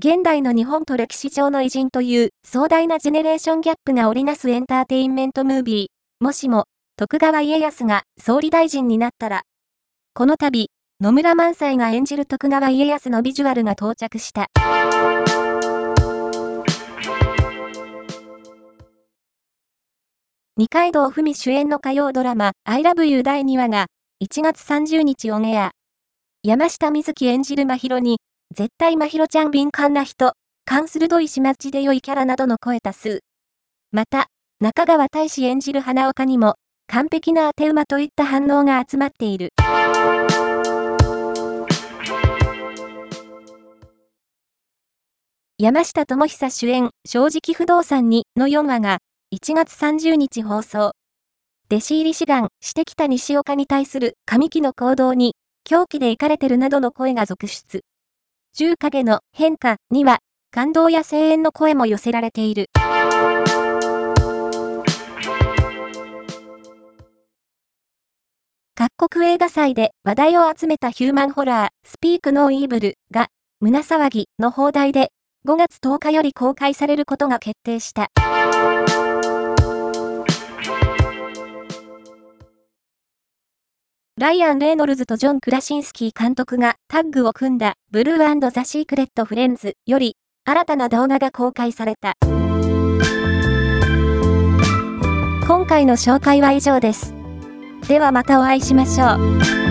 現代の日本と歴史上の偉人という壮大なジェネレーションギャップが織りなすエンターテインメントムービー。もしも、徳川家康が総理大臣になったら。この度、野村萬斎が演じる徳川家康のビジュアルが到着した。二階堂ふみ主演の火曜ドラマ、I love you 第2話が、1月30日オンエア。山下美月演じる真宙に、絶対まひろちゃん敏感な人、勘鋭い始末で良いキャラなどの声多数。また、中川大志演じる花岡にも、完璧な当て馬といった反応が集まっている。山下智久主演、正直不動産にの4話が、1月30日放送。弟子入り志願してきた西岡に対する神木の行動に、狂気で行かれてるなどの声が続出。十影の変化には、感動や声援の声も寄せられている。各国映画祭で話題を集めたヒューマンホラー、スピークノーイーブルが、胸騒ぎの放題で、5月10日より公開されることが決定した。ライアン・レイノルズとジョン・クラシンスキー監督がタッグを組んだブルーザ・シークレット・フレンズより新たな動画が公開された。今回の紹介は以上です。ではまたお会いしましょう。